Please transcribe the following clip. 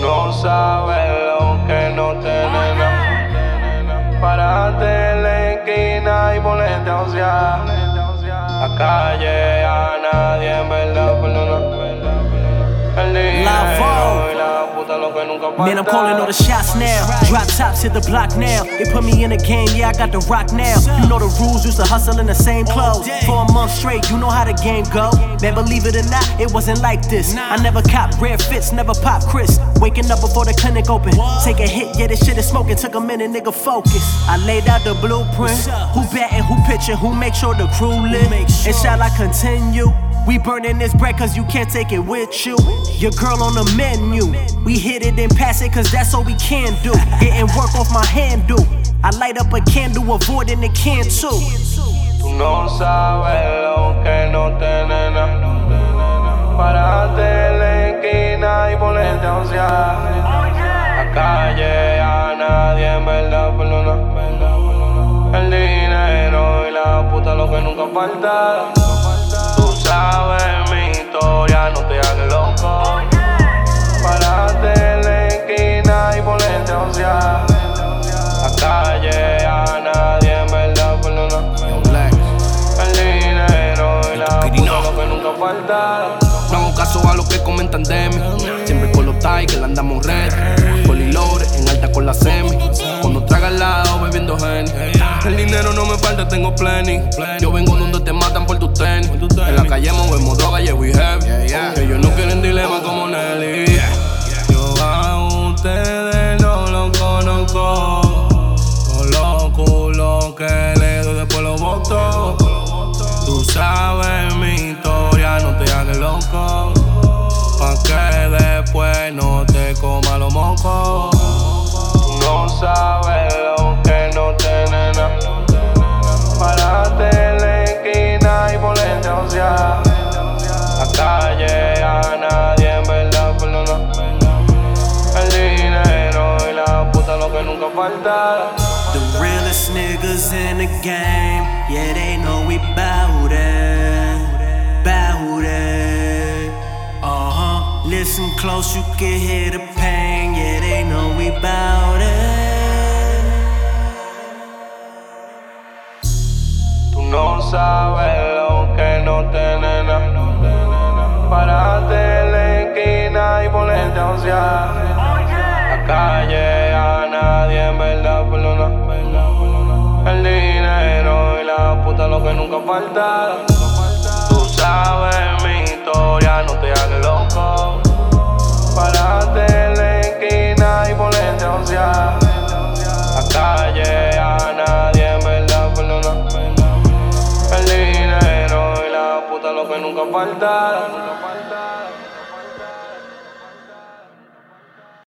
no sabes lo que no tenés nada. Parate en la esquina y ponerte a ociar. La calle a nadie en verdad perdona. El dinero Man, I'm calling all the shots now. Drop tops hit the block now. They put me in the game, yeah, I got the rock now. You know the rules, used to hustle in the same clothes. For a month straight, you know how the game go. Man, believe it or not, it wasn't like this. I never cop rare fits, never pop Chris. Waking up before the clinic open. Take a hit, yeah, this shit is smoking. Took a minute, nigga, focus. I laid out the blueprint. Who batting, who pitching, who make sure the crew lit. And shall I continue? We burning this bread cause you can't take it with you. Your girl on the menu. We hit it and pass it cause that's all we can do. Getting work off my handle. I light up a candle, avoiding the can too. Tú no sabes lo que no la esquina y ponerte a ociar. La calle a nadie en verdad perdona. El dinero y la puta lo que nunca falta. Sabes mi historia, no te hagas loco. Parate en la esquina y ponerte a. La calle a nadie en verdad perdona. El dinero y la puta lo que nunca falta. No hago caso a lo que comentan de mí. Siempre con los Tigers andamos red. Colilores en alta con la semi. Cuando traga al lado bebiendo Henny. El dinero no me falta, tengo plenty. Yo vengo donde te matan por tus tenis. En la calle movemos droga, yeah, we heavy. Ellos no lo que nunca falta. The realest niggas in the game, yeah, they know we bout it, bout it. Uh huh. Listen close, you can hear the pain, yeah, they know we bout it. Tú no sabes lo que no nada. Parate en la esquina y ponerte a ociar. El dinero y la puta lo que nunca falta. Tú sabes mi historia, no te hagas loco. Parate en la esquina y ponerte a ociar. La calle a nadie en verdad perdona. El dinero y la puta lo que nunca falta.